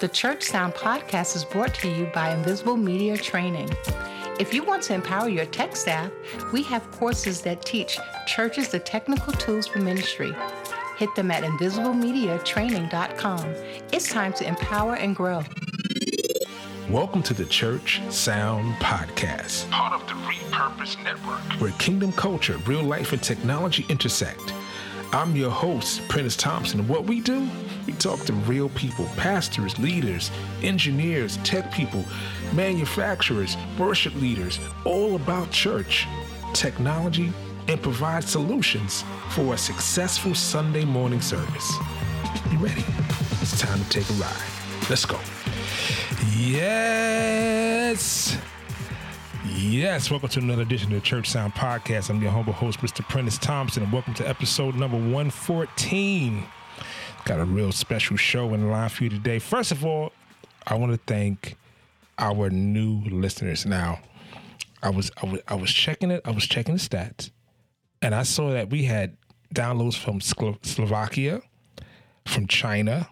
The Church Sound podcast is brought to you by Invisible Media Training. If you want to empower your tech staff, we have courses that teach churches the technical tools for ministry. Hit them at invisiblemediatraining.com. It's time to empower and grow. Welcome to the Church Sound Podcast, part of the Repurpose Network, where kingdom culture, real life, and technology intersect. I'm your host, Prentiss Thompson, and what we do, we talk to real people, pastors, leaders, engineers, tech people, manufacturers, worship leaders, all about church, technology, and provide solutions for a successful Sunday morning service. You ready? It's time to take a ride. Let's go. Yes. Yes, welcome to another edition of the Church Sound Podcast. I'm your humble host, Mr. Prentiss Thompson, and welcome to episode number 114. Got a real special show in line for you today. First of all, I want to thank our new listeners. Now, I was I was was checking it. I was checking the stats, and I saw that we had downloads from Slo- Slovakia, from China,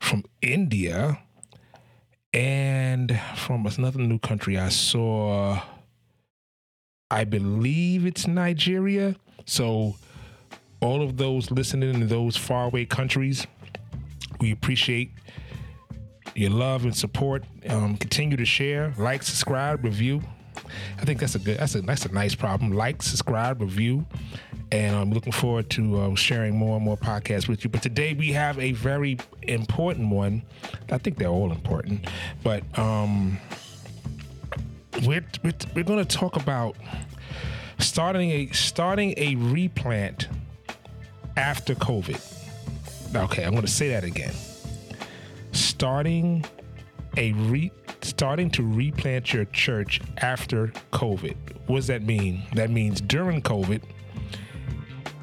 from India, and from another new country. I saw, I believe it's Nigeria. So, all of those listening in those faraway countries, we appreciate your love and support. Um, continue to share, like, subscribe, review. I think that's a good. That's a that's a nice problem. Like, subscribe, review, and I'm looking forward to uh, sharing more and more podcasts with you. But today we have a very important one. I think they're all important, but um, we're we're, we're going to talk about starting a starting a replant after COVID. Okay, I'm going to say that again. Starting a re starting to replant your church after COVID. What does that mean? That means during COVID,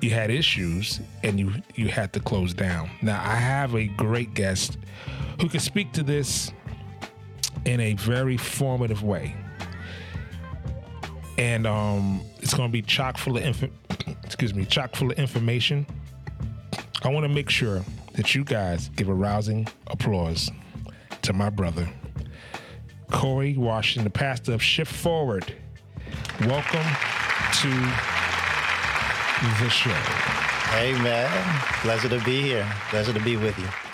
you had issues and you you had to close down. Now I have a great guest who can speak to this in a very formative way. And um, it's going to be chock full of inf- excuse me, chock full of information. I want to make sure that you guys give a rousing applause to my brother, Corey Washington, the pastor of Shift Forward. Welcome to the show. Hey man, pleasure to be here. Pleasure to be with you.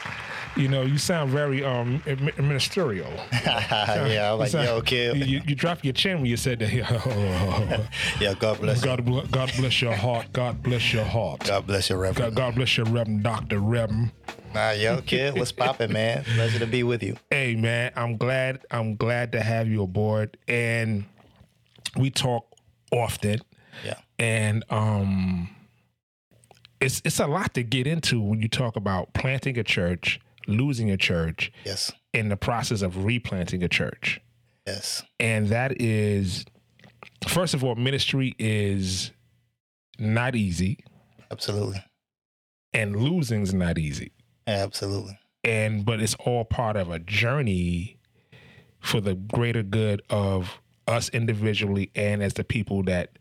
You know, you sound very um ministerial. yeah, I'm like, You sound- yo, kid. You, you, you dropped your chin when you said that. Yeah, God bless you. God, bl- God bless your heart. God bless your heart. God bless you, God, Reverend. God bless your Reverend Dr. Reverend. Nah, yo, kid, what's poppin', man? Pleasure to be with you. Hey man, I'm glad I'm glad to have you aboard. And we talk often. Yeah. And um it's it's a lot to get into when you talk about planting a church, losing a church, Yes. in the process of replanting a church. Yes. And that is first of all, ministry is not easy Absolutely. and losing's not easy. Absolutely. and but it's all part of a journey for the greater good of us individually and as the people that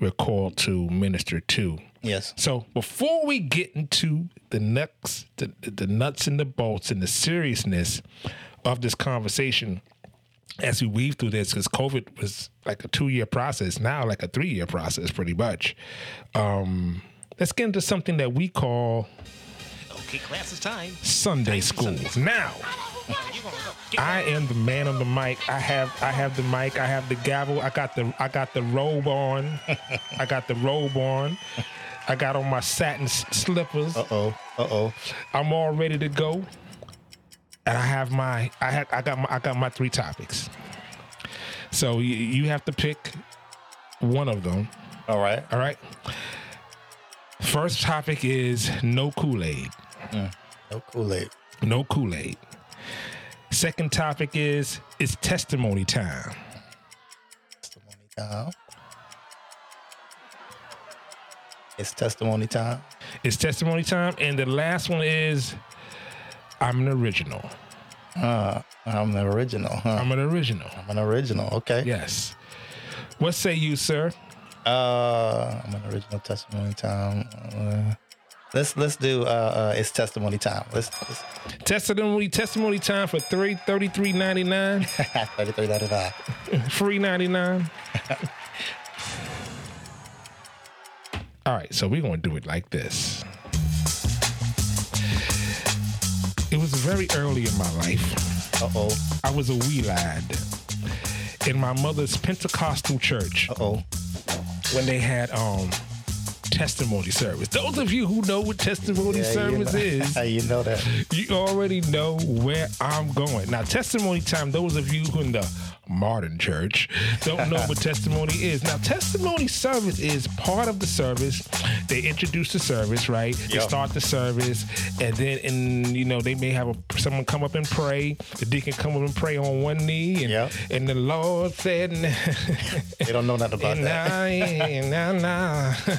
we're called to minister to. Yes. So before we get into the nuts, the, the nuts and the bolts and the seriousness of this conversation, as we weave through this, because COVID was like a two year process, now like a three year process, pretty much. Um, let's get into something that we call Okay, class is time. Sunday schools. Now, I am the man on the mic. I have I have the mic. I have the gavel. I got the I got the robe on. I got the robe on. I got on my satin s- slippers. Uh oh. Uh oh. I'm all ready to go. And I have my I have I got my I got my three topics. So you, you have to pick one of them. All right. All right. First topic is no Kool Aid. No Kool Aid. No Kool Aid. Second topic is it's testimony time. Testimony time. It's testimony time. It's testimony time. And the last one is I'm an original. Uh, I'm an original. Huh? I'm an original. I'm an original. Okay. Yes. What say you, sir? Uh, I'm an original testimony time. Uh, Let's let's do uh, uh it's testimony time. Let's, let's Testimony testimony time for three thirty three ninety nine, 33.99. free ninety nine. All right, so we're gonna do it like this. It was very early in my life. Uh oh. I was a wee lad in my mother's Pentecostal church Uh oh. when they had um testimony service. Those of you who know what testimony service you know, is, you know that. you already know where I'm going. Now, testimony time, those of you who in the modern church don't know what testimony is. Now, testimony service is part of the service. They introduce the service, right? They start the service, and then, and you know, they may have a, someone come up and pray. The deacon come up and pray on one knee, and, Yep. and the Lord said, They don't know nothing about and that. nah, nah, nah.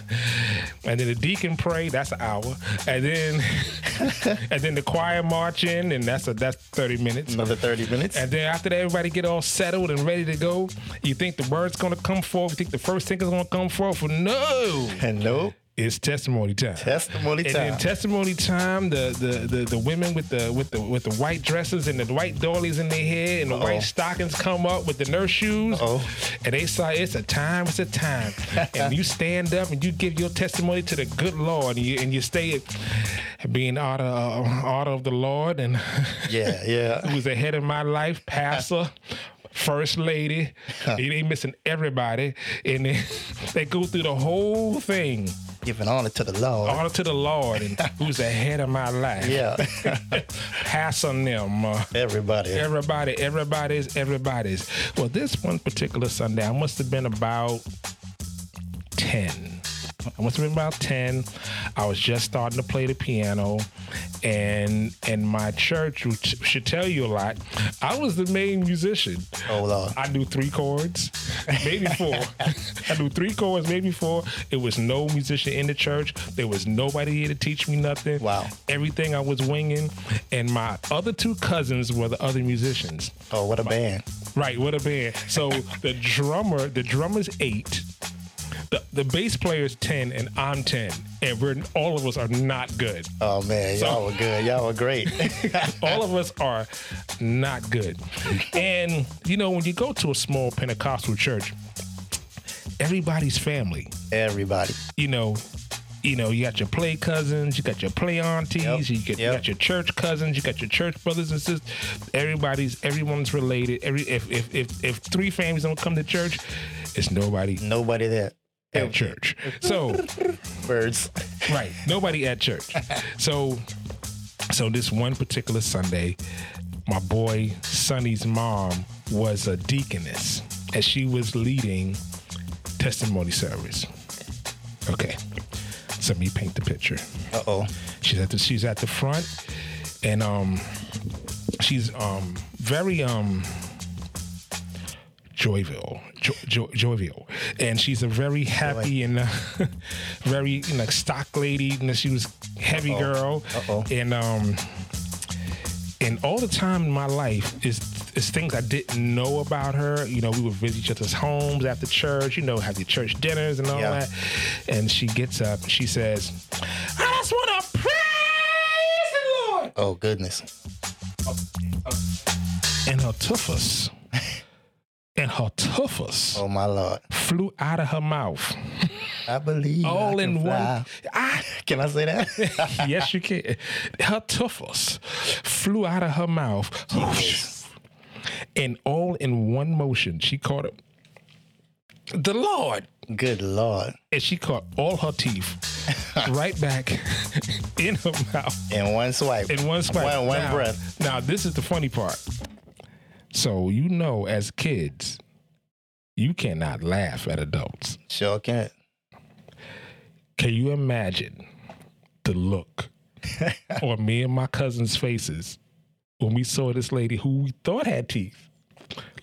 And then the deacon pray, that's an hour. And then and then the choir march in, and that's a that's 30 minutes. Another 30 minutes. And then after that, everybody get all settled and ready to go. You think the word's gonna come forth? You think the first thing is gonna come forth? No, And no it's testimony time. testimony And time. testimony time, the, the the the women with the with the with the white dresses and the white dollies in their hair and the white stockings come up with the nurse shoes. Uh-oh. And they say it's a time, it's a time. and you stand up and you give your testimony to the good Lord and you and you stay being order uh, order of the Lord and yeah, yeah. who's ahead of my life, pastor. First lady, they ain't missing everybody, and they, they go through the whole thing Giving honor to the Lord. honor to the Lord and who's ahead of my life. Yeah. Pass on them. Uh, Everybody. everybody, everybody's, everybody's. Well, this one particular Sunday, I must have been about 10. I must have been about 10. I was just starting to play the piano. And and my church, which should tell you a lot, I was the main musician. Oh, Lord. I knew three chords, maybe four. I knew three chords, maybe four. It was no musician in the church. There was nobody here to teach me nothing. Wow. Everything I was winging. And my other two cousins were the other musicians. Oh, what a band. Right, what a band. So the drummer, the drummer's eight. The, the bass player's 10 and I'm 10 and we're all of us are not good. Oh, man. Y'all were good. Y'all were great. all of us are not good. And you know, when you go to a small Pentecostal church, everybody's family. Everybody. You know, you know, you got your play cousins, you got your play aunties, Yep. you, get, you got your church cousins, you got your church brothers and sisters. Everybody's everyone's related. Every if if if, if three families don't come to church, it's nobody Nobody there. At church. So Birds. right nobody at church so so this one particular sunday my boy sonny's mom was a deaconess and she was leading testimony service okay so let me paint the picture Uh oh. she's at the she's at the front and um she's um very um jovial jo- jo- jovial and she's a very happy and uh, very you know stock lady and she was heavy Uh-oh. girl Uh-oh. and um and all the time in my life is is things I didn't know about her. You know, we would visit each other's homes after church. You know, have your church dinners and all Yeah. that. And she gets up and she says, "I just want to praise the Lord." Oh, goodness. And her tuffus, and her tuffus Oh, my Lord. flew out of her mouth, I believe. I all can in one. I, Can I say that? yes, you can. Her tuffus flew out of her mouth, and all in one motion. She caught it. The Lord. Good Lord. And she caught all her teeth right back in her mouth In one swipe. in one swipe. One, one now, breath. Now, this is the funny part. So, you know, as kids, you cannot laugh at adults. Sure can't. Can you imagine the look on me and my cousin's faces when we saw this lady who we thought had teeth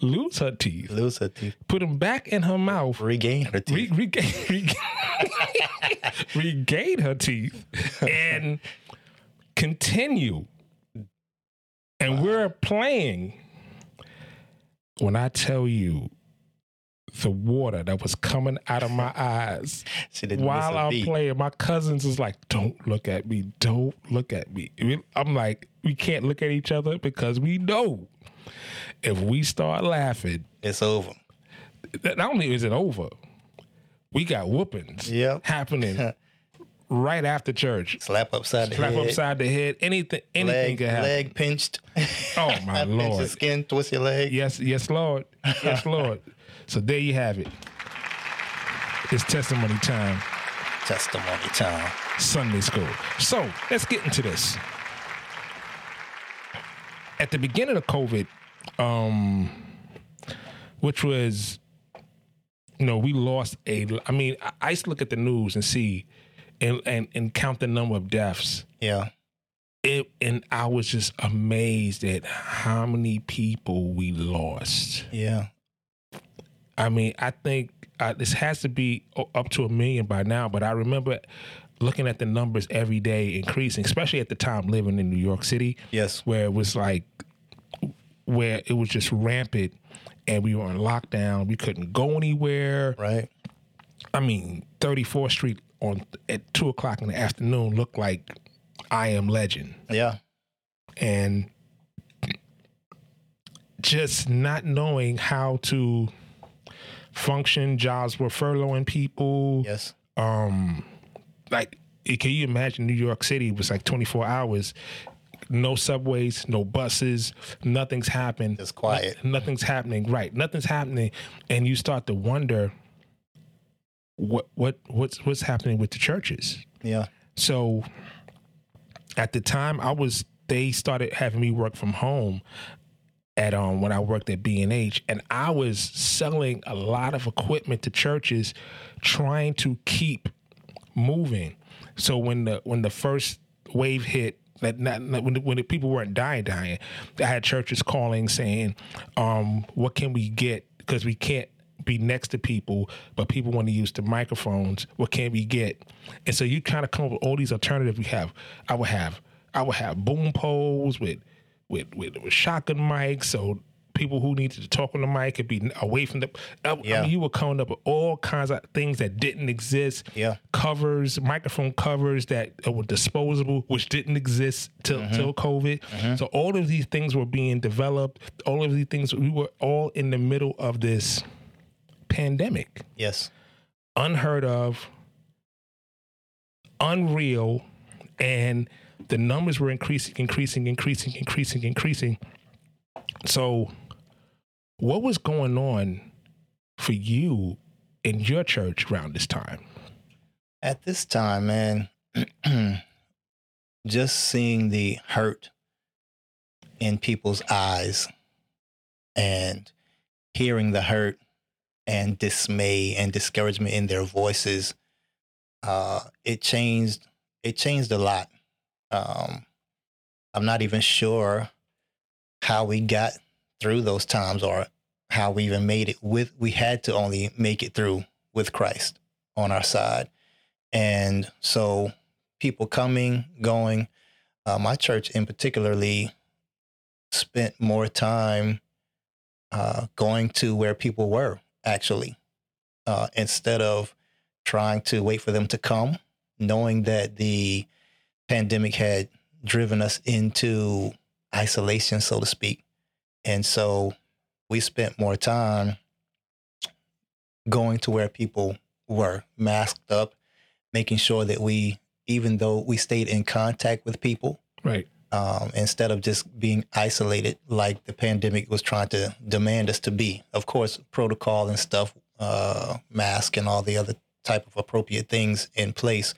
lose her teeth, Lose her teeth. put them back in her mouth, Regain her re- teeth. regain, regain, regain her teeth, and continue. And we're playing. When I tell you the water that was coming out of my eyes while I'm beat. playing. My cousins is like, "Don't look at me! Don't look at me!" I'm like, "We can't look at each other because we know if we start laughing, It's over. not only is it over, we got whoopings Yep. happening right after church. Slap upside the Slap head. upside the head. Anything, anything leg, can happen. leg pinched. Oh my lord! Pinch your skin, twist your leg. Yes, yes, Lord. Yes, Lord. So there you have it. It's testimony time, Testimony time. Sunday school. So let's get into this. At the beginning of COVID, um, which was, you know, we lost a. I mean, I- I used to look at the news and see, and and, and count the number of deaths. Yeah. It and I was just amazed at how many people we lost. Yeah. I mean, I think uh, this has to be up to a million by now, but I remember looking at the numbers every day increasing, especially at the time living in New York City, Yes. where it was like, where it was just rampant and we were on lockdown. We couldn't go anywhere. Right. I mean, 34th Street on at two o'clock in the afternoon looked like I Am Legend. Yeah. And just not knowing how to function. Jobs were furloughing people. Yes. Um, like, can you imagine New York City was like 24 hours, no subways, no buses, nothing's happened. It's quiet. Nothing's happening. Right. Nothing's happening. And you start to wonder what what what's what's happening with the churches. Yeah. So at the time I was they started having me work from home at um when I worked at B and H and I was selling a lot of equipment to churches trying to keep moving. So when the when the first wave hit that not, not- when the, when the people weren't dying dying, I had churches calling saying, um, what can we get because we can't be next to people, but people want to use the microphones. What can we get? And so you kind of come up with all these alternatives. We have, I would have, I would have boom poles with, with, with, with shotgun mics. So people who needed to talk on the mic could be away from the. I, I Yeah. mean, you were coming up with all kinds of things that didn't exist. Yeah. Covers, microphone covers that were disposable, which didn't exist till mm-hmm. till COVID. Mm-hmm. So all of these things were being developed. All of these things, we were all in the middle of this pandemic, Yes. unheard of, unreal, and the numbers were increasing, increasing, increasing, increasing, increasing. So, what was going on for you in your church around this time? At this time, man, just seeing the hurt in people's eyes and hearing the hurt and dismay and discouragement in their voices, uh, it changed. It changed a lot. Um, I'm not even sure how we got through those times or how we even made it with. We had to only make it through with Christ on our side. And so people coming, going, uh, my church in particularly spent more time uh, going to where people were actually, uh, instead of trying to wait for them to come, knowing that the pandemic had driven us into isolation, so to speak. And so we spent more time going to where people were masked up, making sure that we, even though we stayed in contact with people, Right. Um, instead of just being isolated like the pandemic was trying to demand us to be. Of course, protocol and stuff, uh, mask and all the other type of appropriate things in place.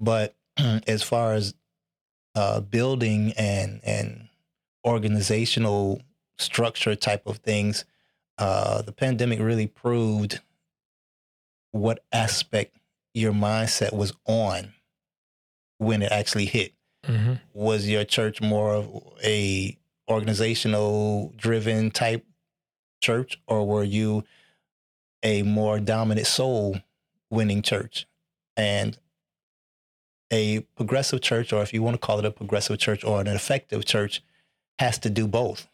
But as far as uh, building and and organizational structure type of things, uh, the pandemic really proved what aspect your mindset was on when it actually hit Mm-hmm. was your church more of a organizational driven type church or were you a more dominant soul winning church and a progressive church or if you want to call it a progressive church or an effective church has to do both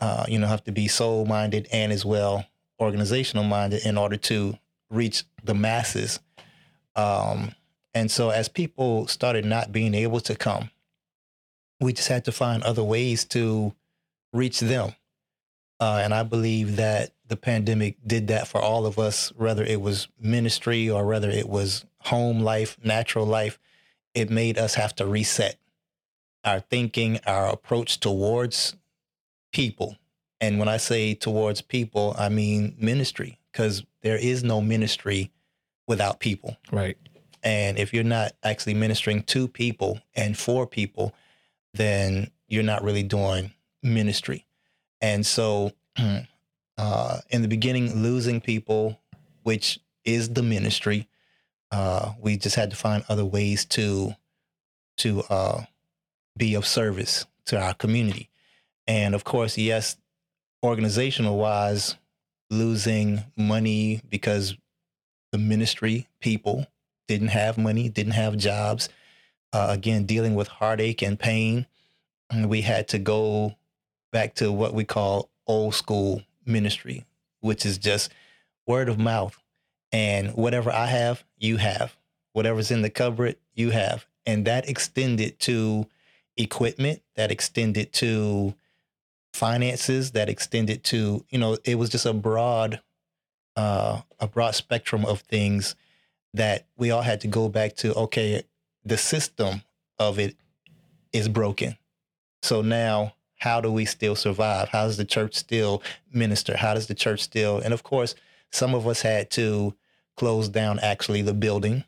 uh, you know have to be soul minded and as well organizational minded in order to reach the masses. Um, and so as people started not being able to come, we just had to find other ways to reach them. Uh, and I believe that the pandemic did that for all of us, whether it was ministry or whether it was home life, natural life. It made us have to reset our thinking, our approach towards people. And when I say towards people, I mean ministry, because there is no ministry without people. Right. And if you're not actually ministering to people and for people, then you're not really doing ministry. And so, uh, in the beginning, losing people, which is the ministry, uh, we just had to find other ways to to uh, be of service to our community. And of course, yes, organizational wise, losing money because the ministry people didn't have money, didn't have jobs. Uh, again, dealing with heartache and pain. And we had to go back to what we call old school ministry, which is just word of mouth. And whatever I have, you have. Whatever's in the cupboard, you have. And that extended to equipment, that extended to finances, that extended to, you know, it was just a broad, uh, a broad spectrum of things that we all had to go back to, okay, the system of it is broken. So now how do we still survive? How does the church still minister? How does the church still? And of course, some of us had to close down actually the building,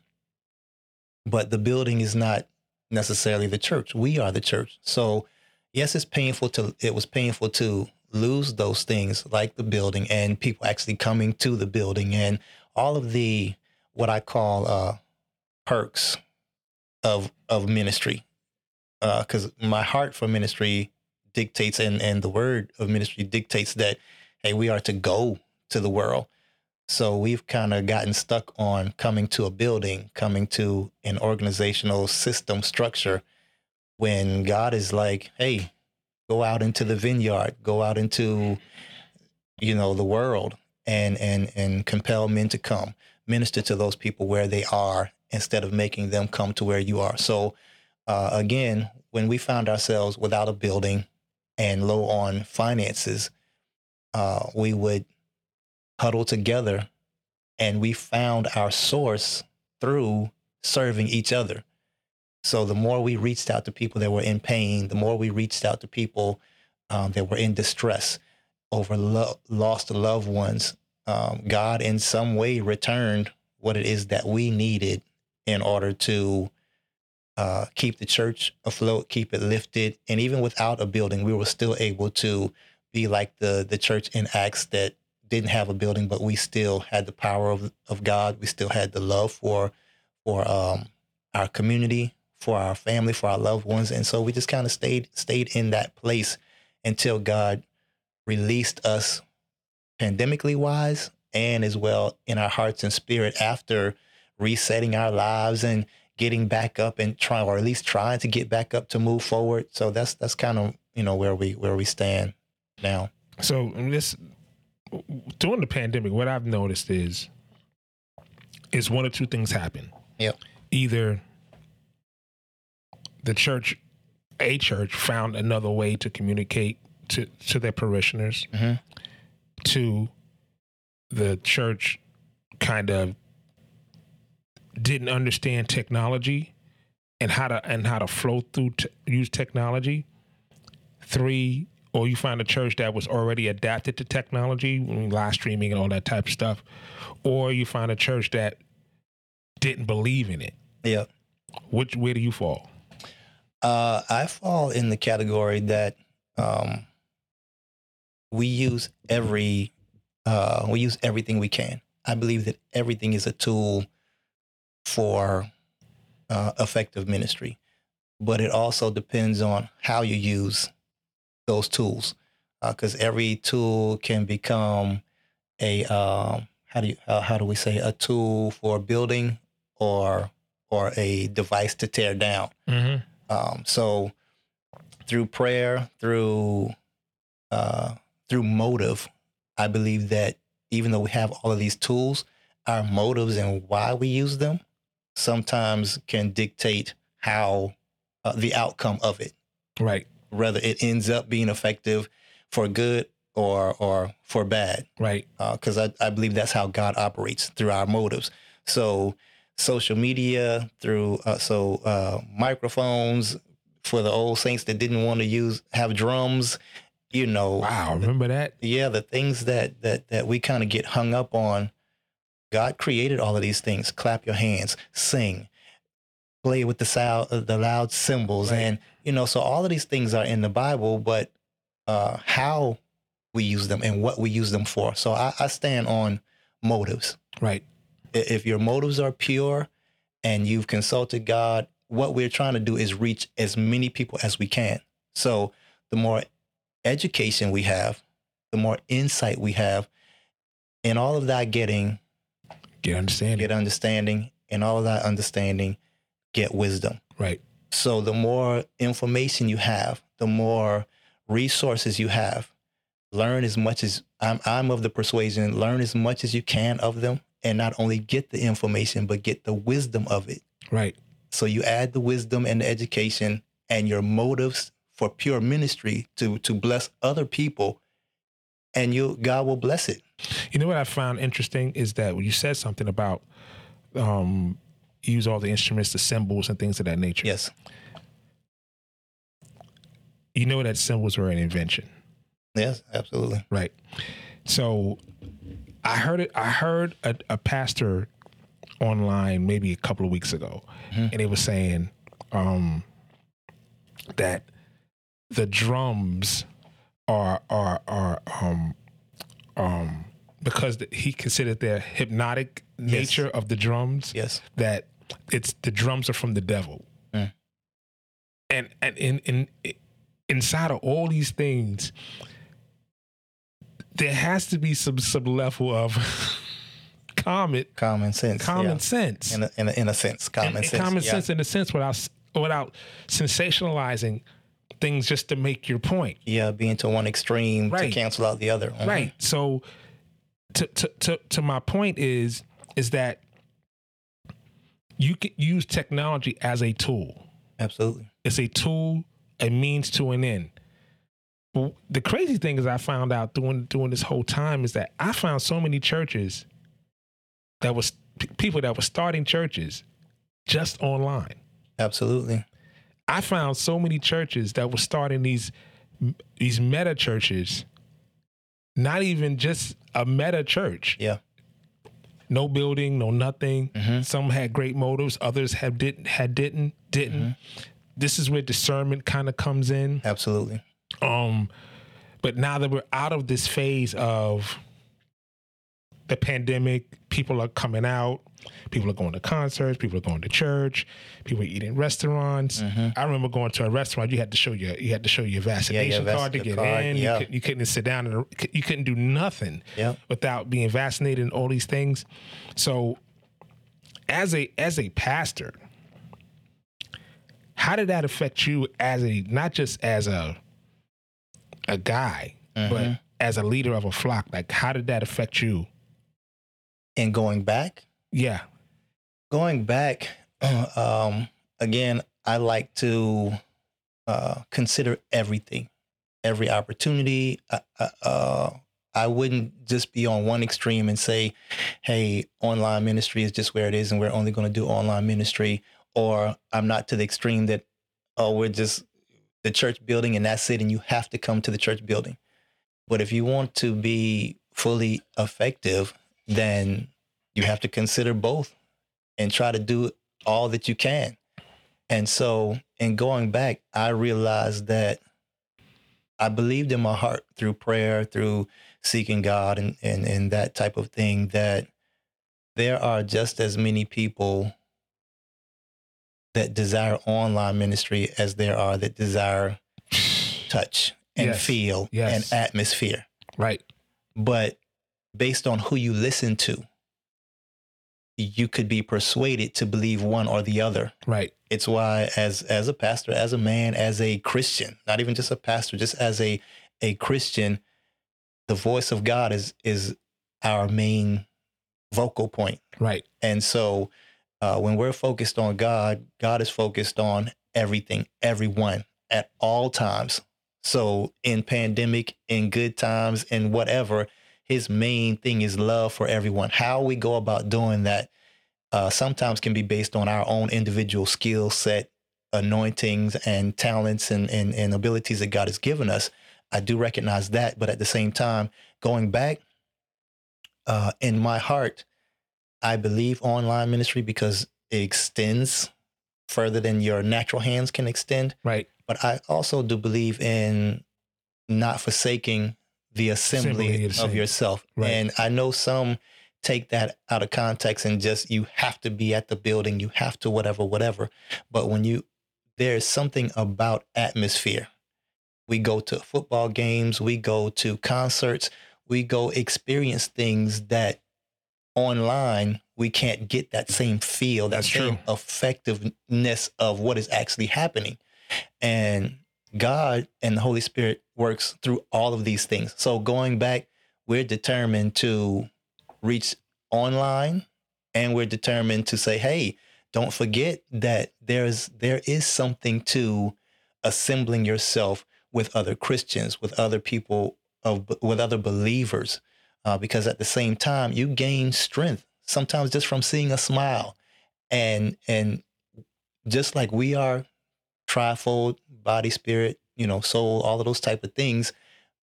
but the building is not necessarily the church. We are the church. So yes, it's painful to, it was painful to lose those things like the building and people actually coming to the building and all of the what I call uh, perks of of ministry, because uh, my heart for ministry dictates and and the word of ministry dictates that hey, we are to go to the world. So we've kind of gotten stuck on coming to a building, coming to an organizational system structure when God is like, hey, go out into the vineyard, go out into you know the world and and and compel men to come minister to those people where they are instead of making them come to where you are. So, uh, again, when we found ourselves without a building and low on finances, uh, we would huddle together and we found our source through serving each other. So the more we reached out to people that were in pain, the more we reached out to people um, that were in distress over lo- lost loved ones, um, God in some way returned what it is that we needed in order to uh, keep the church afloat, keep it lifted, and even without a building, we were still able to be like the the church in Acts that didn't have a building, but we still had the power of of God. We still had the love for for um, our community, for our family, for our loved ones, and so we just kind of stayed stayed in that place until God released us pandemically wise and as well in our hearts and spirit after resetting our lives and getting back up and trying or at least trying to get back up to move forward. So that's that's kind of you know where we where we stand now. So this during the pandemic what i've noticed is is one or two things happen. Yep. Either the church a church found another way to communicate to to their parishioners. Mm-hmm to the church kind of didn't understand technology and how to and how to flow through to use technology. Three, or you find a church that was already adapted to technology, live streaming and all that type of stuff, or you find a church that didn't believe in it. Yeah. Which where do you fall? Uh, I fall in the category that um, we use every uh, we use everything we can. I believe that everything is a tool for uh, effective ministry, but it also depends on how you use those tools, because uh, every tool can become a um, how do you how, how do we say a tool for building or or a device to tear down. Mm-hmm. Um, so through prayer, through uh, through motive, I believe that even though we have all of these tools, our motives and why we use them sometimes can dictate how uh, the outcome of it, Right. whether it ends up being effective for good or or for bad. Right. Because I, I believe that's how God operates through our motives. So social media through uh, so uh, microphones for the old saints that didn't want to use have drums. You know, Wow. Remember that? yeah, the things that that that we kind of get hung up on. God created all of these things. Clap your hands, sing, play with the sound, uh, the loud cymbals, Right. and you know, so all of these things are in the Bible, but uh, how we use them and what we use them for. So I, I stand on motives. Right. If your motives are pure and you've consulted God, what we're trying to do is reach as many people as we can. So the more education we have, the more insight we have, and all of that getting, Get understanding. get understanding, and all of that understanding, get wisdom. right. So the more information you have, the more resources you have. Learn as much as I'm I'm of the persuasion, learn as much as you can of them and not only get the information but get the wisdom of it. Right. So you add the wisdom and the education and your motives for pure ministry to to bless other people and you God will bless it. You know what I found interesting is that when you said something about um use all the instruments, the cymbals, and things of that nature. Yes. You know that cymbals were an invention. Yes, absolutely. Right. So I heard it. I heard a, a pastor online maybe a couple of weeks ago, Mhm. and he was saying um, that the drums are are are um um because the, he considered the hypnotic nature of the drums Yes. that it's the drums are from the devil. Mm. And and in in inside of all these things, there has to be some some level of common Common sense. common yeah. sense. In a, in a, in a sense, common and sense. common yeah. sense in a sense without without sensationalizing things just to make your point. Yeah, being to one extreme Right. to cancel out the other. Mhm. Right. So to, to to to my point is is that you can use technology as a tool. Absolutely. It's a tool, a means to an end. The crazy thing is I found out during during this whole time is that I found so many churches that was p- people that were starting churches just online. Absolutely. I found so many churches that were starting these these meta churches, not even just a meta church. Yeah. No building, no nothing. Mhm. Some had great motives, others have didn't had didn't didn't. This is where discernment kind of comes in. Absolutely. Um, but now that we're out of this phase of the pandemic, people are coming out, people are going to concerts, people are going to church, people are eating in restaurants. Mm-hmm. I remember going to a restaurant. You had to show your you had to show your vaccination vac- card to get card, in. yeah. You, couldn't, you couldn't sit down and you couldn't do nothing Yeah. without being vaccinated and all these things. So, as a as a pastor, how did that affect you as a not just as a a guy, but mm-hmm. as a leader of a flock? Like, how did that affect you? And going back, Yeah, going back, um, again, I like to uh, consider everything, every opportunity. Uh, uh, I wouldn't just be on one extreme and say, "Hey, online ministry is just where it is, and we're only going to do online ministry," or I'm not to the extreme that, "Oh, we're just the church building and that's it, and you have to come to the church building." But if you want to be fully effective, then you have to consider both and try to do all that you can. And so, in going back, I realized that I believed in my heart through prayer, through seeking God, and, and, and that type of thing, that there are just as many people that desire online ministry as there are that desire touch and Yes. feel Yes. and atmosphere. right. But based on who you listen to, you could be persuaded to believe one or the other. Right. It's why as as a pastor, as a man, as a Christian, not even just a pastor, just as a a Christian, the voice of God is is our main vocal point. Right. And so uh, when we're focused on God, God is focused on everything, everyone at all times. So in pandemic, in good times, in whatever, his main thing is love for everyone. How we go about doing that uh, sometimes can be based on our own individual skill set, anointings, and talents and, and, and abilities that God has given us. I do recognize that. But at the same time, going back uh, in my heart, I believe online ministry because it extends further than your natural hands can extend. Right. But I also do believe in not forsaking the assembly, Assembly of yourself. Right. And I know some take that out of context and just you have to be at the building, you have to whatever, whatever. But when you there's something about atmosphere. We go to football games, we go to concerts, we go experience things that online we can't get that same feel, that That's same true. effectiveness of what is actually happening. And God and the Holy Spirit works through all of these things. So going back, we're determined to reach online and we're determined to say, hey, don't forget that there's there is something to assembling yourself with other Christians, with other people of with other believers, uh, because at the same time you gain strength sometimes just from seeing a smile, and and just like we are trifold, body, spirit, you know, soul, all of those type of things,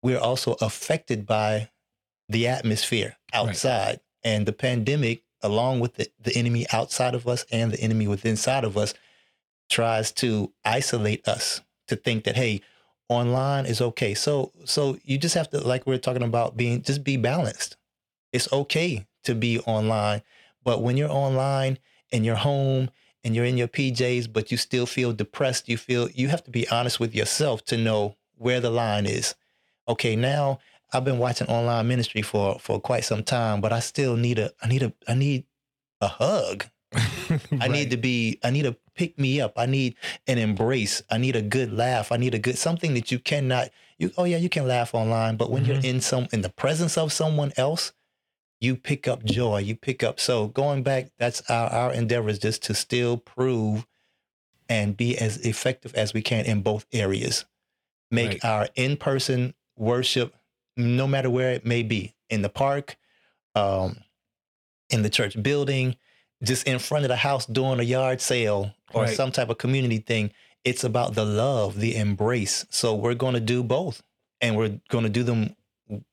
we're also affected by the atmosphere outside. And the pandemic along with the, the enemy outside of us and the enemy within inside of us tries to isolate us to think that hey online is okay. So so you just have to like we are talking about being just be balanced. It's okay to be online but when you're online and you're home and you're in your PJs but you still feel depressed you feel you have to be honest with yourself to know where the line is okay now I've been watching online ministry for for quite some time but I still need a I need a I need a hug I need to be, I need to pick me up. I need an embrace. I need a good laugh. I need a good, something that you cannot, you, oh yeah, you can laugh online, but when you're mm-hmm. in some, in the presence of someone else, you pick up joy. You pick up. So going back, that's our, our endeavor is just to still prove and be as effective as we can in both areas. Make Right. our in-person worship, no matter where it may be, in the park, um, in the church building, just in front of the house doing a yard sale or Right. some type of community thing. It's about the love, the embrace. So we're going to do both, and we're going to do them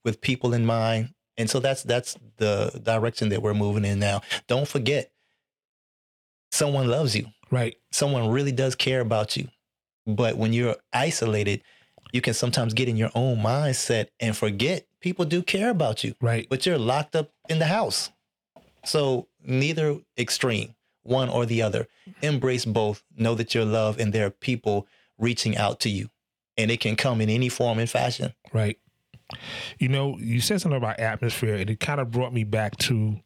with people in mind. And so that's that's the direction that we're moving in now. Don't forget, someone loves you. Right. Someone really does care about you. But when you're isolated, you can sometimes get in your own mindset and forget people do care about you Right. but you're locked up in the house. So neither extreme, one or the other. Embrace both. Know that you're loved and there are people reaching out to you. And it can come in any form and fashion. Right. You know, you said something about atmosphere, and it kind of brought me back to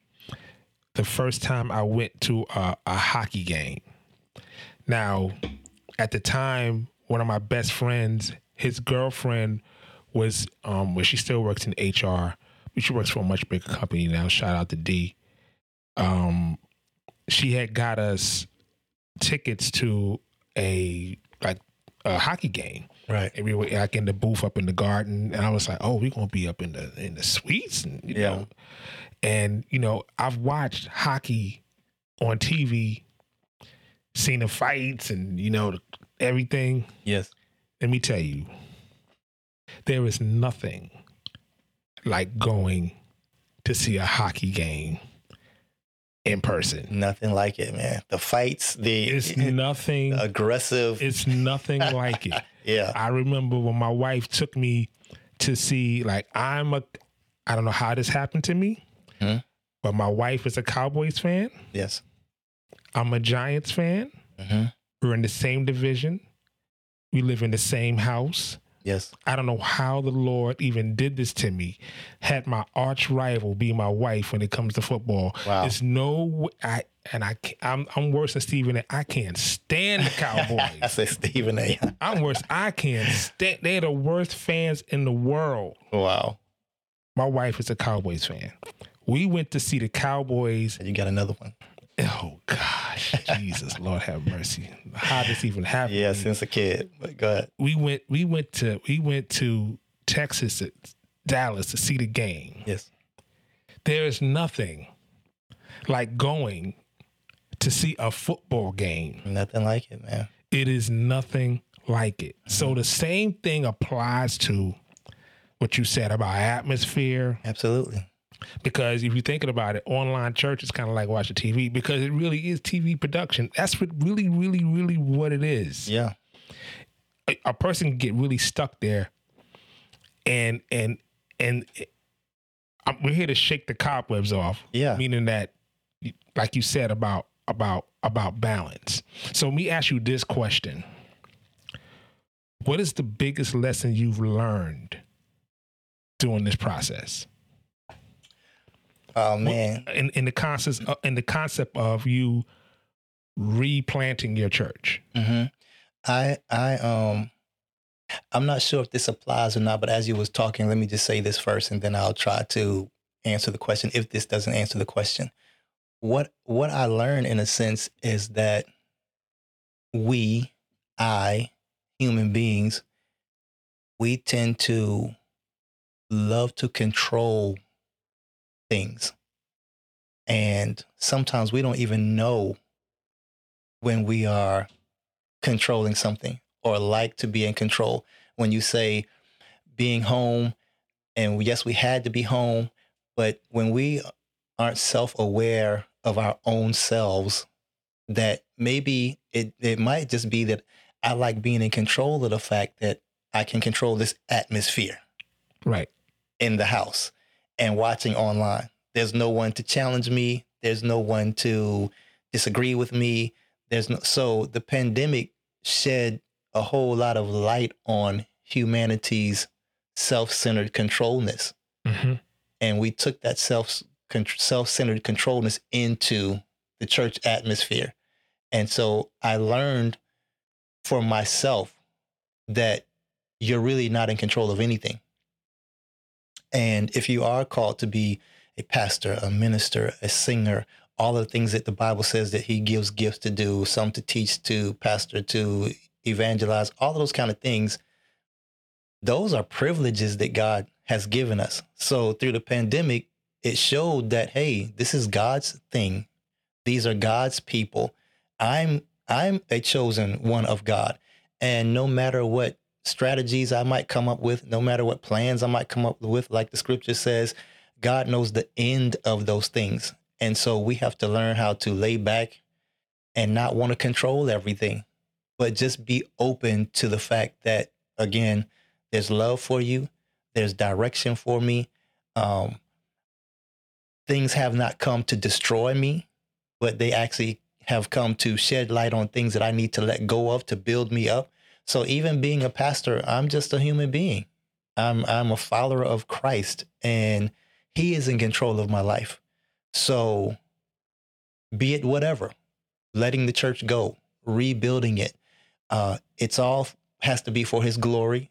the first time I went to a, a hockey game. Now, at the time, one of my best friends, his girlfriend was, um, well, she still works in HR, but she works for a much bigger company now. Shout out to D. Um, she had got us tickets to a a hockey game Right. and we were like in the booth up in the garden and i was like oh we're gonna be up in the in the suites and you Yeah. know and you know i've watched hockey on tv seen the fights and you know everything Yes. let me tell you there is nothing like going to see a hockey game in person Nothing like it, man. The fights, the it's nothing aggressive. it's nothing like it yeah. I remember when my wife took me to see, like, I'm a, I don't know how this happened to me, Hmm. but my wife is a Cowboys fan. Yes. I'm a Giants fan. hmm We're in the same division. We live in the same house. Yes. I don't know how the Lord even did this to me. Had my arch rival be my wife when it comes to football. Wow. There's no, I and I, I'm I'm worse than Stephen. A. I can't stand the Cowboys. I said Stephen A. I'm worse. I can't stand. They're the worst fans in the world. wow. my wife is a Cowboys fan. We went to see the Cowboys. And you got another one. Oh gosh, Jesus, Lord have mercy. How this even happen? Yeah, since a kid. But go ahead. we went. We went to. We went to Texas, Dallas to see the game. Yes. There is nothing like going to see a football game. Nothing like it, man. It is nothing like it. So mm-hmm. the same thing applies to what you said about atmosphere. Absolutely. Because if you're thinking about it, online church is kind of like watching TV because it really is TV production. That's what really, really, really what it is. Yeah. A, a person can get really stuck there, and and and i we're here to shake the cobwebs off. Yeah. meaning that, like you said about about about balance. So let me ask you this question: What is the biggest lesson you've learned during this process? Oh man. in, in the concept uh, in the concept of you replanting your church. hmm I I um I'm not sure if this applies or not, but as you was talking, let me just say this first and then I'll try to answer the question if this doesn't answer the question. What what I learned in a sense is that we, I, human beings, we tend to love to control things. And sometimes we don't even know when we are controlling something or like to be in control. When you say being home, and yes, we had to be home, but when we aren't self aware of our own selves, that maybe it, it might just be that I like being in control of the fact that I can control this atmosphere Right. in the house and watching online. There's no one to challenge me. There's no one to disagree with me. There's no so the pandemic shed a whole lot of light on humanity's self-centered controlness. hmm And we took that self self-centered controlness into the church atmosphere. And so I learned for myself that you're really not in control of anything. And if you are called to be a pastor, a minister, a singer, all the things that the Bible says that he gives gifts to do, some to teach, to pastor, to evangelize, all those kind of things, those are privileges that God has given us. So through the pandemic, it showed that hey, this is God's thing. These are God's people. I'm I'm a chosen one of God. And no matter what strategies I might come up with, no matter what plans I might come up with, like the scripture says, God knows the end of those things. And so we have to learn how to lay back and not want to control everything, but just be open to the fact that, again, there's love for you, there's direction for me. Um, things have not come to destroy me, but they actually have come to shed light on things that I need to let go of to build me up. So even being a pastor, I'm just a human being. I'm I'm a follower of Christ and he is in control of my life. So be it whatever, letting the church go, rebuilding it. Uh, it's all has to be for his glory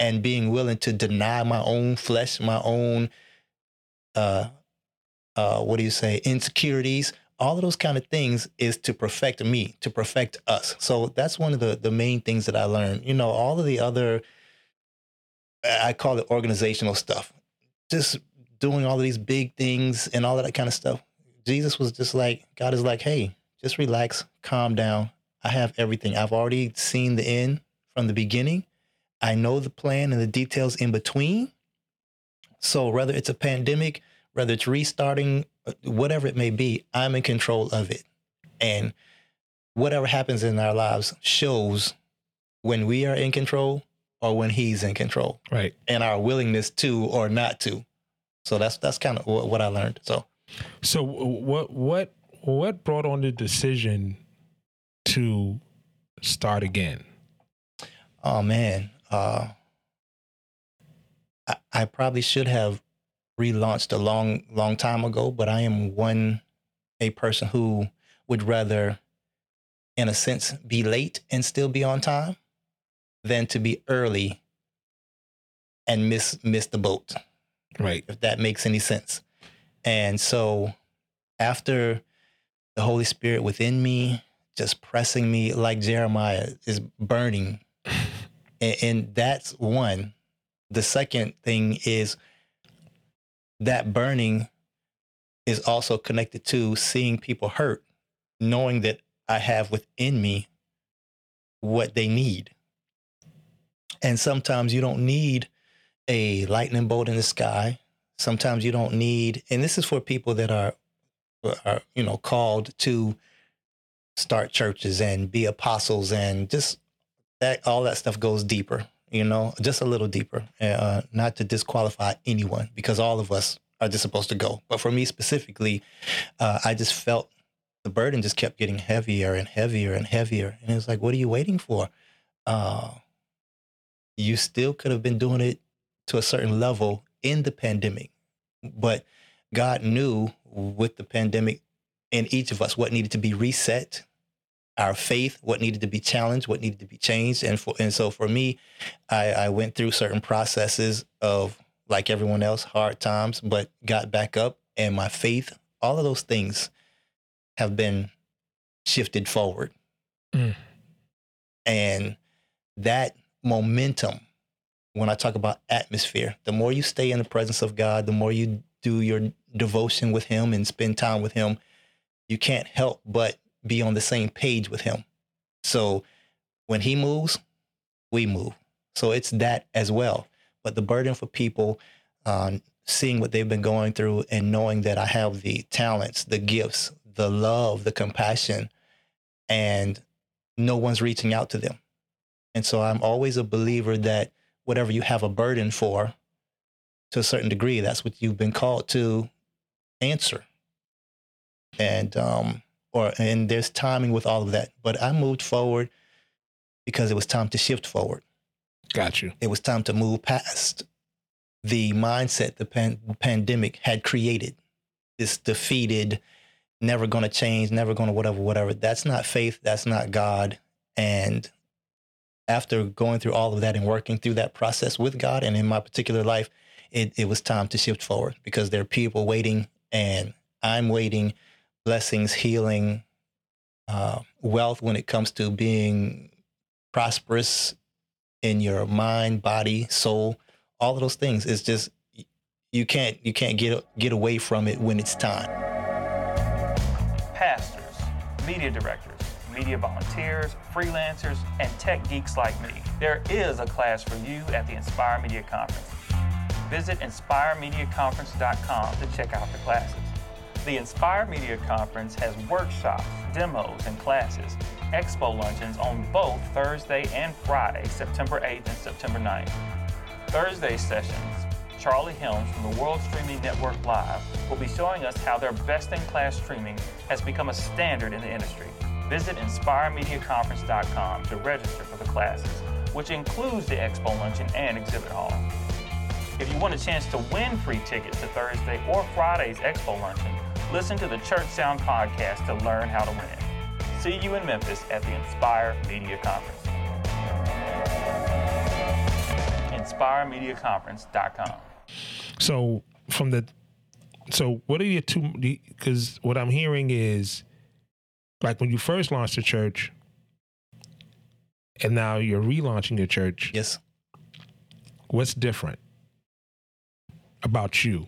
and being willing to deny my own flesh, my own uh uh what do you say, insecurities, all of those kind of things is to perfect me, to perfect us. So that's one of the the main things that I learned. You know, all of the other I call it organizational stuff. Just doing all of these big things and all of that kind of stuff. Jesus was just like, God is like, hey, just relax, calm down. I have everything. I've already seen the end from the beginning. I know the plan and the details in between. So whether it's a pandemic, whether it's restarting, whatever it may be, I'm in control of it. And whatever happens in our lives shows when we are in control or when he's in control Right. and our willingness to or not to. So that's that's kind of what, I learned. So So what what what brought on the decision to start again? Oh man, uh, I, I probably should have relaunched a long, long time ago. But I am one a person who would rather, in a sense, be late and still be on time, than to be early and miss miss the boat. Right. if that makes any sense. And so after the Holy Spirit within me, just pressing me like Jeremiah is burning. and, and that's one. The second thing is that burning is also connected to seeing people hurt, knowing that I have within me what they need. And sometimes you don't need a lightning bolt in the sky. Sometimes you don't need, and this is for people that are, are you know, called to start churches and be apostles and just that all that stuff goes deeper, you know, just a little deeper. Uh, not to disqualify anyone because all of us are just supposed to go. But for me specifically, uh, I just felt the burden just kept getting heavier and heavier and heavier, and it was like, what are you waiting for? Uh, you still could have been doing it to a certain level in the pandemic. But God knew with the pandemic in each of us what needed to be reset, our faith, what needed to be challenged, what needed to be changed. And for and so for me, I, I went through certain processes of like everyone else, hard times, but got back up and my faith, all of those things have been shifted forward. Mm. And that momentum when I talk about atmosphere. The more you stay in the presence of God, the more you do your devotion with Him and spend time with Him, you can't help but be on the same page with Him. So when He moves, we move. So it's that as well. But the burden for people, uh, seeing what they've been going through and knowing that I have the talents, the gifts, the love, the compassion, and no one's reaching out to them. And so I'm always a believer that whatever you have a burden for to a certain degree that's what you've been called to answer and um or and there's timing with all of that. But i moved forward because it was time to shift forward. Got you. it was time to move past the mindset the pan- pandemic had created. This defeated never going to change never going to whatever whatever. That's not faith that's not god. And after going through all of that and working through that process with God and in my particular life, it, it was time to shift forward because there are people waiting and I'm waiting, blessings, healing, uh, wealth when it comes to being prosperous in your mind, body, soul, all of those things. It's just you can't you can't get get away from it when it's time. Pastors, media directors, media volunteers, freelancers, and tech geeks like me. There is a class for you at the Inspire Media Conference. Visit inspiremediaconference.com to check out the classes. The Inspire Media Conference has workshops, demos, and classes, expo luncheons on both Thursday and Friday, September 8th and September 9th. Thursday sessions, Charlie Helms from the World Streaming Network Live will be showing us how their best in class streaming has become a standard in the industry. Visit InspireMediaConference.com to register for the classes, which includes the Expo Luncheon and Exhibit Hall. If you want a chance to win free tickets to Thursday or Friday's Expo Luncheon, listen to the Church Sound podcast to learn how to win. See you in Memphis at the Inspire Media Conference. InspireMediaConference.com. So from the, so what are your two? Because what I'm hearing is, like when you first launched the church, and now you're relaunching your church. Yes. What's different about you?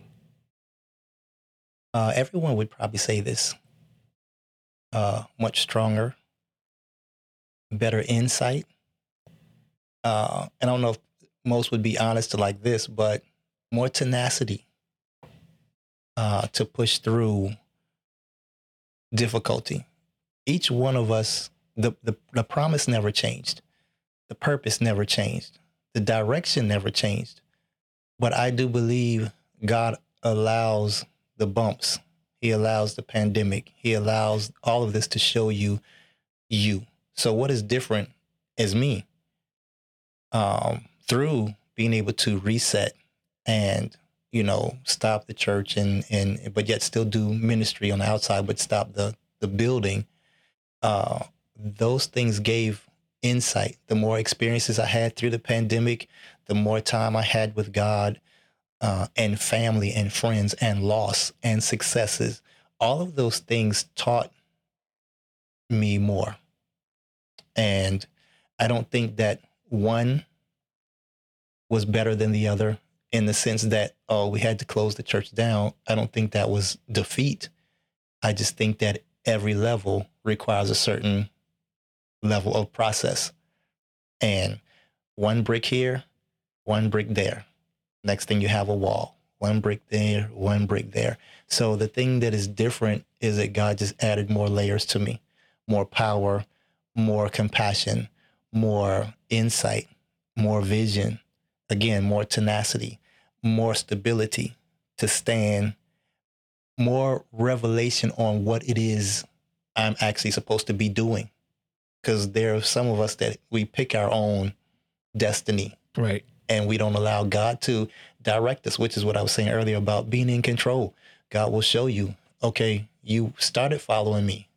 Uh, everyone would probably say this. Uh, much stronger, better insight. Uh, and I don't know if most would be honest to like this, but more tenacity uh, to push through difficulty. Each one of us, the, the, the promise never changed, the purpose never changed, the direction never changed. But I do believe God allows the bumps. He allows the pandemic. He allows all of this to show you you. So what is different is me. Um, through being able to reset and you know stop the church and and but yet still do ministry on the outside, but stop the the building. Uh, those things gave insight. The more experiences I had through the pandemic, the more time I had with God, uh, and family and friends and loss and successes. All of those things taught me more. And I don't think that one was better than the other in the sense that, oh, we had to close the church down. I don't think that was defeat. I just think that every level requires a certain level of process. And one brick here, one brick there. Next thing you have a wall, one brick there, one brick there. So the thing that is different is that God just added more layers to me, more power, more compassion, more insight, more vision, again, more tenacity, more stability to stand, more revelation on what it is I'm actually supposed to be doing. Because there are some of us that we pick our own destiny. Right. And we don't allow God to direct us, which is what I was saying earlier about being in control. God will show you, okay, you started following me.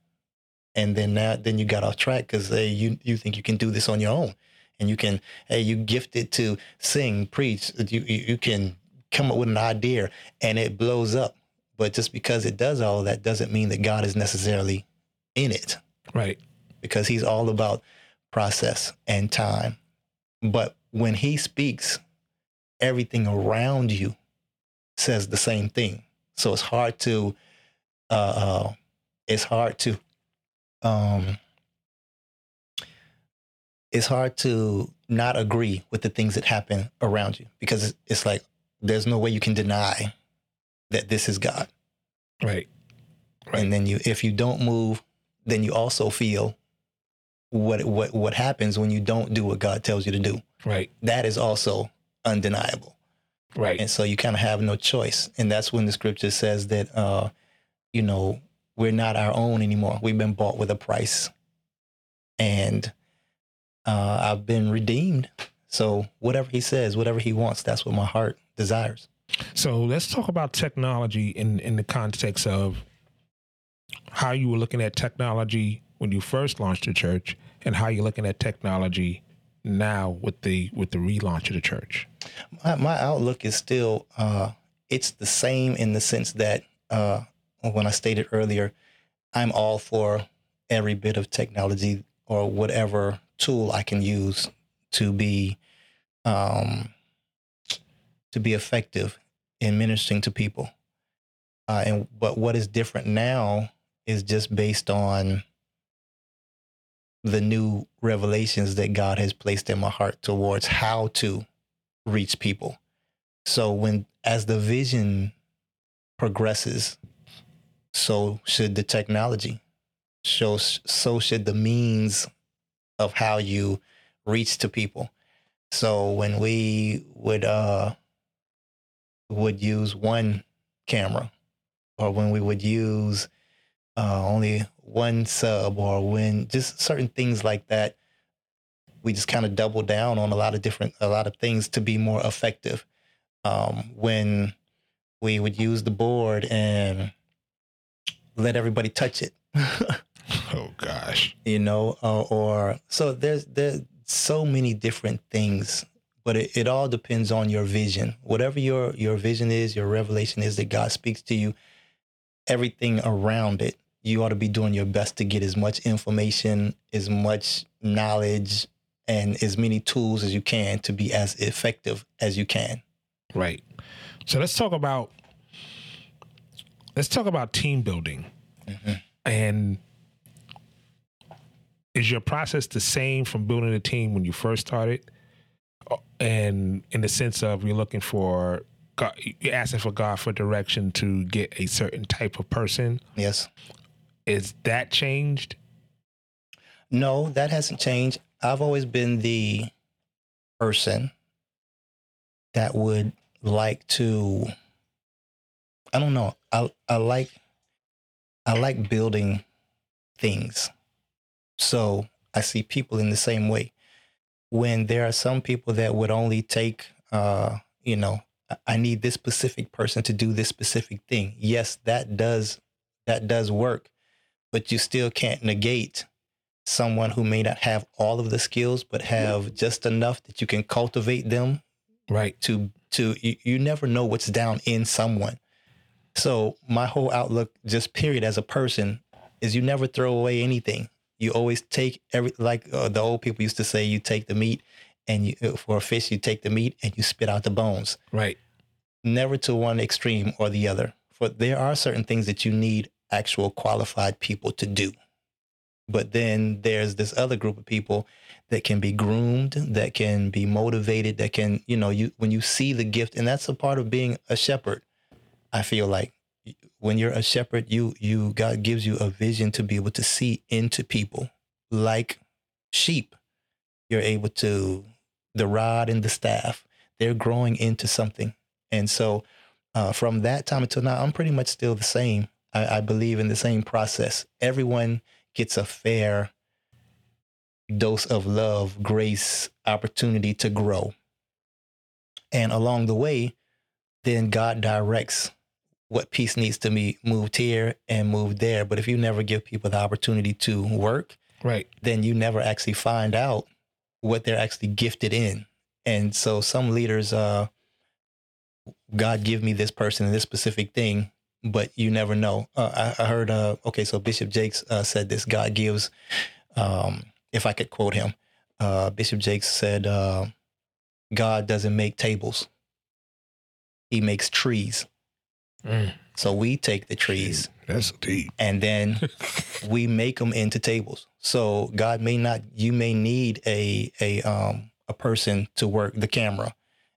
And then now, then you got off track because hey, you you think you can do this on your own, and you can hey, you gifted to sing, preach, you you, you can come up with an idea, and it blows up. But just because it does all that doesn't mean that God is necessarily in it. Right. Because he's all about process and time. But when he speaks, everything around you says the same thing. So it's hard to uh, uh it's hard to um it's hard to not agree with the things that happen around you because it's, it's like there's no way you can deny that this is God. Right. Right. And then you, if you don't move, then you also feel what what what happens when you don't do what God tells you to do. Right. That is also undeniable. Right. And so you kind of have no choice. And that's when the scripture says that uh, you know, we're not our own anymore. We've been bought with a price. And uh, I've been redeemed. So whatever he says, whatever he wants, that's what my heart desires. So let's talk about technology in in the context of how you were looking at technology when you first launched the church and how you're looking at technology now with the with the relaunch of the church? My, my outlook is still uh, it's the same in the sense that uh, when i stated earlier i'm all for every bit of technology or whatever tool i can use to be um, to be effective in ministering to people. Uh, and but what is different now is just based on the new revelations that God has placed in my heart towards how to reach people. So when as the vision progresses, so should the technology. So so should the means of how you reach to people. So when we would uh would use one camera or when we would use uh, only one sub or when just certain things like that we just kind of double down on a lot of different a lot of things to be more effective. Um, when we would use the board and let everybody touch it. Oh gosh. You know uh, or so there's there's so many different things but it, it all depends on your vision. Whatever your your vision is your revelation is that god speaks to you everything around it you ought to be doing your best to get as much information, as much knowledge, and as many tools as you can to be as effective as you can. Right. So let's talk about let's talk about team building. Mm-hmm. And is your process the same from building a team when you first started? And in the sense of you're looking for God, you're asking for God for direction to get a certain type of person. Yes. Is that changed? No, that hasn't changed. I've always been the person that would like to I don't know. I I like I like building things. So I see people in the same way. When there are some people that would only take uh, you know, I need this specific person to do this specific thing. Yes, that does that does work but you still can't negate someone who may not have all of the skills but have just enough that you can cultivate them right to to you, you never know what's down in someone. So my whole outlook, just period, as a person, is you never throw away anything. You always take every like uh, the old people used to say, you take the meat, and you uh, for a fish you take the meat and you spit out the bones. Right. Never to one extreme or the other. For there are certain things that you need actual qualified people to do. But then there's this other group of people that can be groomed, that can be motivated, that can, you know, you when you see the gift, and that's a part of being a shepherd. I feel like when you're a shepherd, you you God gives you a vision to be able to see into people like sheep. You're able to the rod and the staff. They're growing into something, and so uh, from that time until now, I'm pretty much still the same. I, I believe in the same process. Everyone gets a fair dose of love, grace, opportunity to grow. And along the way, then God directs what piece needs to be moved here and moved there. But if you never give people the opportunity to work, Right. then you never actually find out what they're actually gifted in. And so some leaders, uh, God give me this person and this specific thing, but you never know. Uh, I, I heard, uh, okay, so Bishop Jakes uh, said this God gives, um, if I could quote him, uh, Bishop Jakes said, uh, God doesn't make tables, he makes trees. Mm. So we take the trees That's deep. and then we make them into tables. So God may not, you may need a a um a person to work the camera,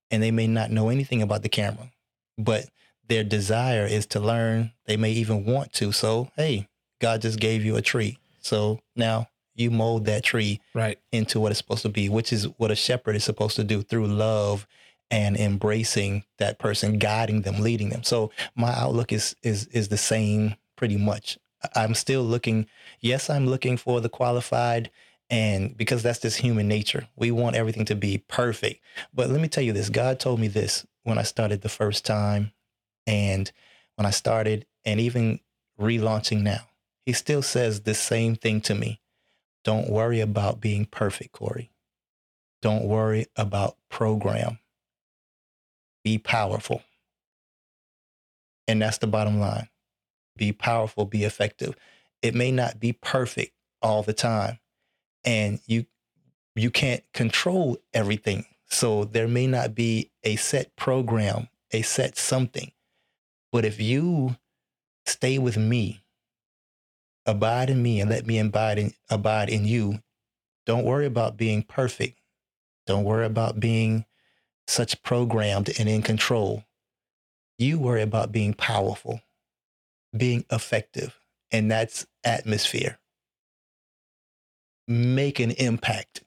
and they may not know anything about the camera, but their desire is to learn. They may even want to. So hey, God just gave you a tree. So now you mold that tree Right. into what it's supposed to be, which is what a shepherd is supposed to do through love and embracing that person, guiding them, leading them. So my outlook is is is the same pretty much. I'm still looking, yes, I'm looking for the qualified and because that's just human nature. We want everything to be perfect. But let me tell you this, God told me this when I started the first time and when I started and even relaunching now. He still says the same thing to me. Don't worry about being perfect, Corey. Don't worry about program. Be powerful. And that's the bottom line. Be powerful, be effective. It may not be perfect all the time. And you you can't control everything. So there may not be a set program, a set something. But if you stay with me, abide in me and let me abide in abide in you, don't worry about being perfect. Don't worry about being such programmed and in control. You worry about being powerful, being effective, and that's atmosphere. Make an impact,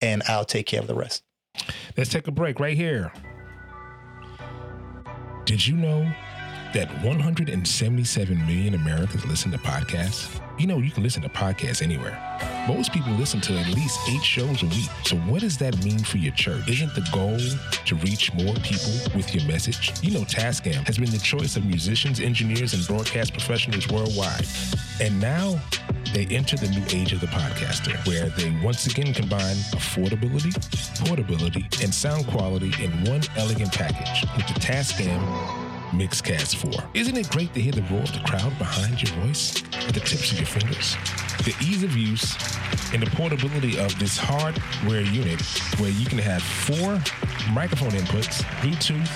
and I'll take care of the rest. Let's take a break right here. Did you know that 177 million Americans listen to podcasts? You know, you can listen to podcasts anywhere. Most people listen to at least eight shows a week. So, what does that mean for your church? Isn't the goal to reach more people with your message? You know, Tascam has been the choice of musicians, engineers, and broadcast professionals worldwide. And now they enter the new age of the podcaster, where they once again combine affordability, portability, and sound quality in one elegant package with the Tascam Mixcast 4. Isn't it great to hear the roar of the crowd behind your voice at the tips of your fingers? The ease of use and the portability of this hardware unit where you can have four microphone inputs, Bluetooth,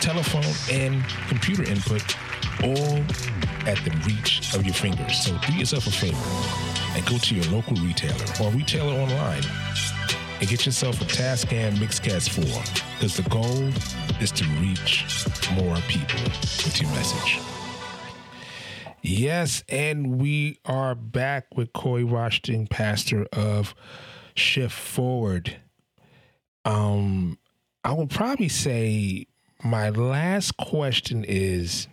telephone, and computer input all at the reach of your fingers. So do yourself a favor and go to your local retailer or retailer online and get yourself a Tascam Mixcast 4 because the goal is to reach more people with your message. Yes, and we are back with Corey Washington, pastor of Shift Forward. Um, I will probably say my last question is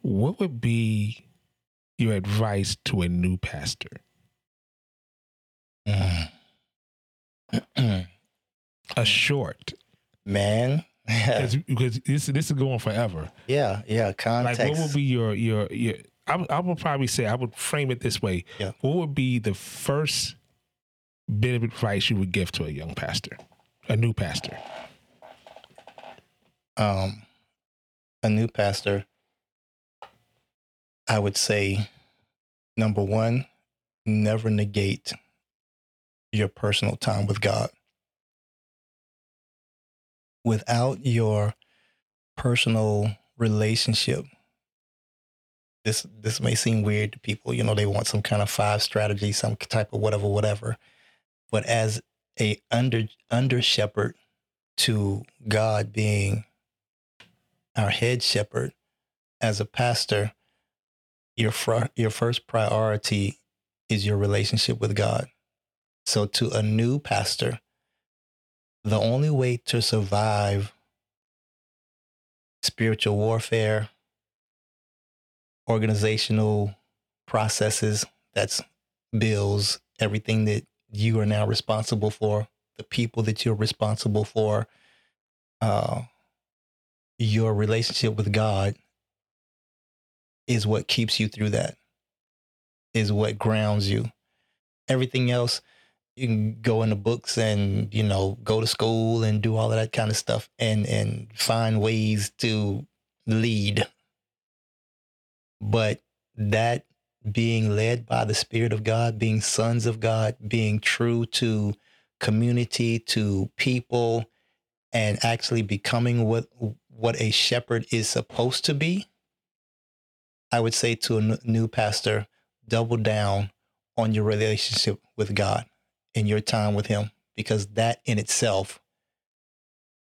what would be your advice to a new pastor? A short, Man, because this this is going forever. yeah, yeah. Like, Context. what would be your your your? I, would- I would probably say I would frame it this way. Yeah. What would be the first bit of advice you would give to a young pastor? A new pastor. Um, a new pastor, I would say, number one, never negate your personal time with God. Without your personal relationship, this this may seem weird to people. You know, they want some kind of five strategy, some type of whatever, whatever. But as a under under shepherd to God being our head shepherd, as a pastor, your fr- your first priority is your relationship with God. So to a new pastor, the only way to survive spiritual warfare, organizational processes, that's bills, everything that you are now responsible for, the people that you're responsible for, uh, your relationship with God is what keeps you through that, is what grounds you. Everything else, you can go into books and, you know, go to school and do all of that kind of stuff and, and find ways to lead. But that being led by the Spirit of God, being sons of God, being true to community, to people, and actually becoming what what a shepherd is supposed to be, I would say to a new pastor, double down on your relationship with God and your time with Him, because that in itself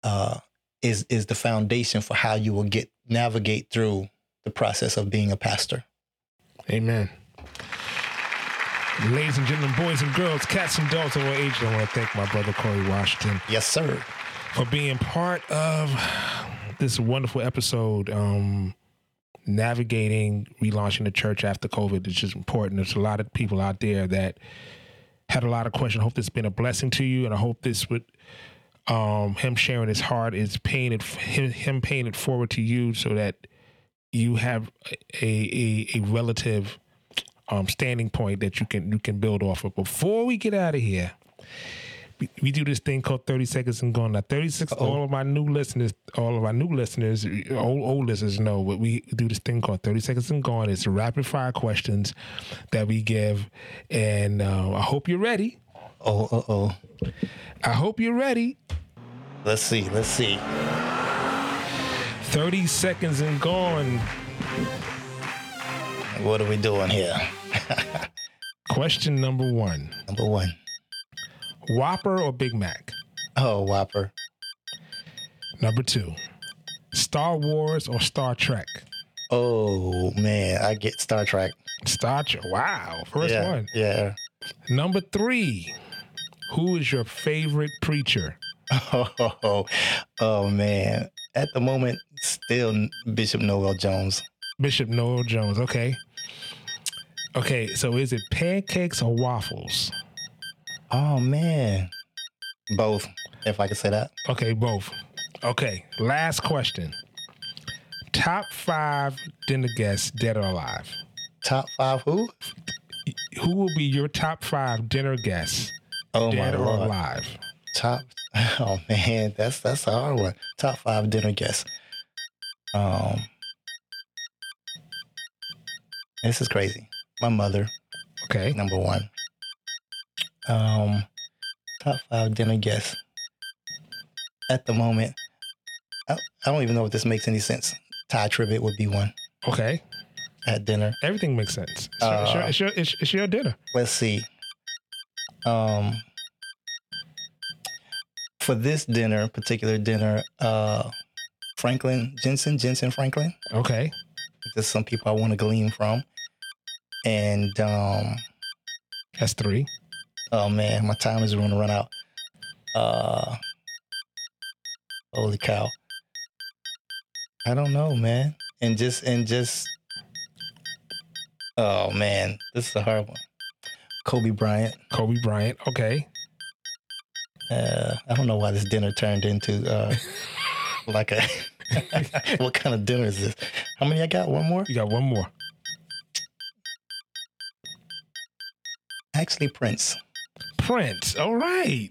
uh, is is the foundation for how you will get navigate through the process of being a pastor. Amen. Ladies and gentlemen, boys and girls, cats and dogs of all ages, I want to thank my brother Corey Washington Yes, sir. for being part of this wonderful episode. Um, navigating relaunching the church after COVID is just important. There's a lot of people out there that had a lot of questions. I hope this has been a blessing to you, and I hope this would um, him sharing his heart is paying it him, him paying it forward to you so that you have a a, a relative um, standing point that you can you can build off of. Before we get out of here, we, do this thing called 30 seconds and gone. Now 36 all of my new listeners, all of our new listeners, old old listeners know what we do this thing called 30 seconds and gone. It's rapid fire questions that we give. And uh, I hope you're ready. Oh, uh oh. I hope you're ready. Let's see. Let's see. 30 seconds and gone. What are we doing here? Question number one. Number one. Whopper or Big Mac? Oh, Whopper. Number two. Star Wars or Star Trek? Oh man, I get Star Trek. Star Trek. Wow. First yeah, one. Yeah. Number three. Who is your favorite preacher? Oh, oh man. At the moment, still Bishop Noel Jones. Bishop Noel Jones. Okay. Okay, so is it pancakes or waffles? Oh man. Both, if I could say that. Okay, both. Okay, last question. Top five dinner guests, dead or alive. Top five who? Who will be your top five dinner guests, Oh dead or lord. alive? Top oh man, that's that's a hard one. Top five dinner guests. Um This is crazy. My mother, Okay. number one. Um, top five dinner guests. At the moment, I, I don't even know if this makes any sense. Tye Tribbett would be one Okay. at dinner. Everything makes sense. It's, your, it's, your, Uh, it's, your, it's, it's your dinner. Let's see. Um, for this dinner, particular dinner, uh, Franklin Jensen, Jentezen Franklin. Okay. There's some people I want to glean from. And um, That's three. Oh man, my time is going to run out. Uh, holy cow! I don't know, man. And just and just, oh man, this is a hard one. Kobe Bryant. Kobe Bryant. Okay. Uh, I don't know why this dinner turned into uh, like a. what kind of dinner is this? How many I got? One more? You got one more. Actually, Prince. Prince. All right.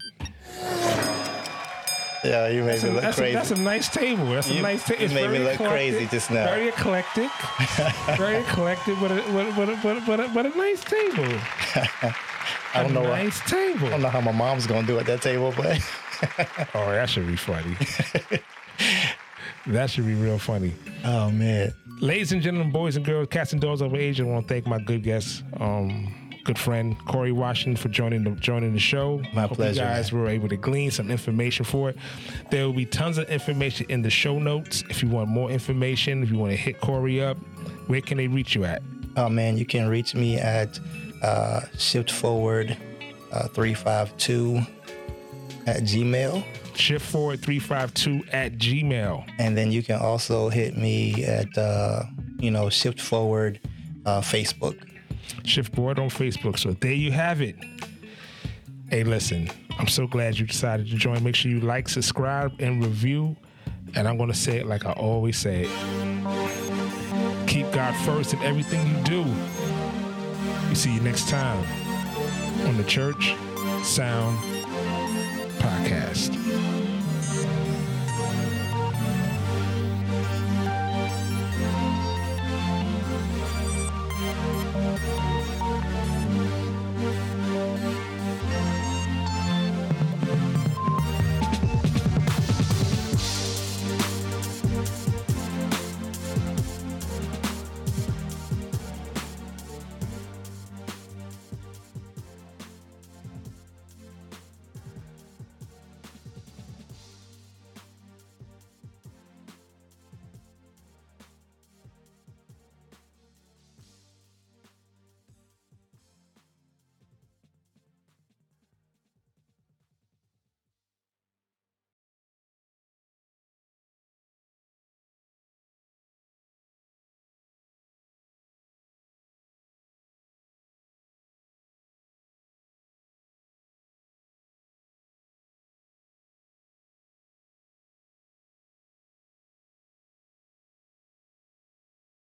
Yeah, you made That's me a, look that's, a, crazy. that's a nice table. That's a nice table. you made me look crazy just now. Very eclectic. very eclectic, but a, but, a, but, a, but, a, but, a, but a nice table. I don't a know. what- nice table. I don't know how my mom's gonna do at that table, but Oh, that should be funny. that should be real funny. oh man, Ladies and gentlemen, boys and girls, cats and dogs of age, I want to thank my good guest, um, good friend Corey Washington for joining the joining the show. My Hope pleasure, You guys were able to glean some information for it. There will be tons of information in the show notes. If you want more information, if you want to hit Corey up, where can they reach you at? oh man, you can reach me at uh, shift forward uh, three five two at Gmail, Shift forward three five two at Gmail. and then you can also hit me at uh, you know shift forward uh, Facebook. Shift board on Facebook. So there you have it. Hey, listen, I'm so glad you decided to join. Make sure you like, subscribe, and review. And I'm going to say it like I always say it. Keep God first in everything you do. We see you next time on the Church Sound Podcast.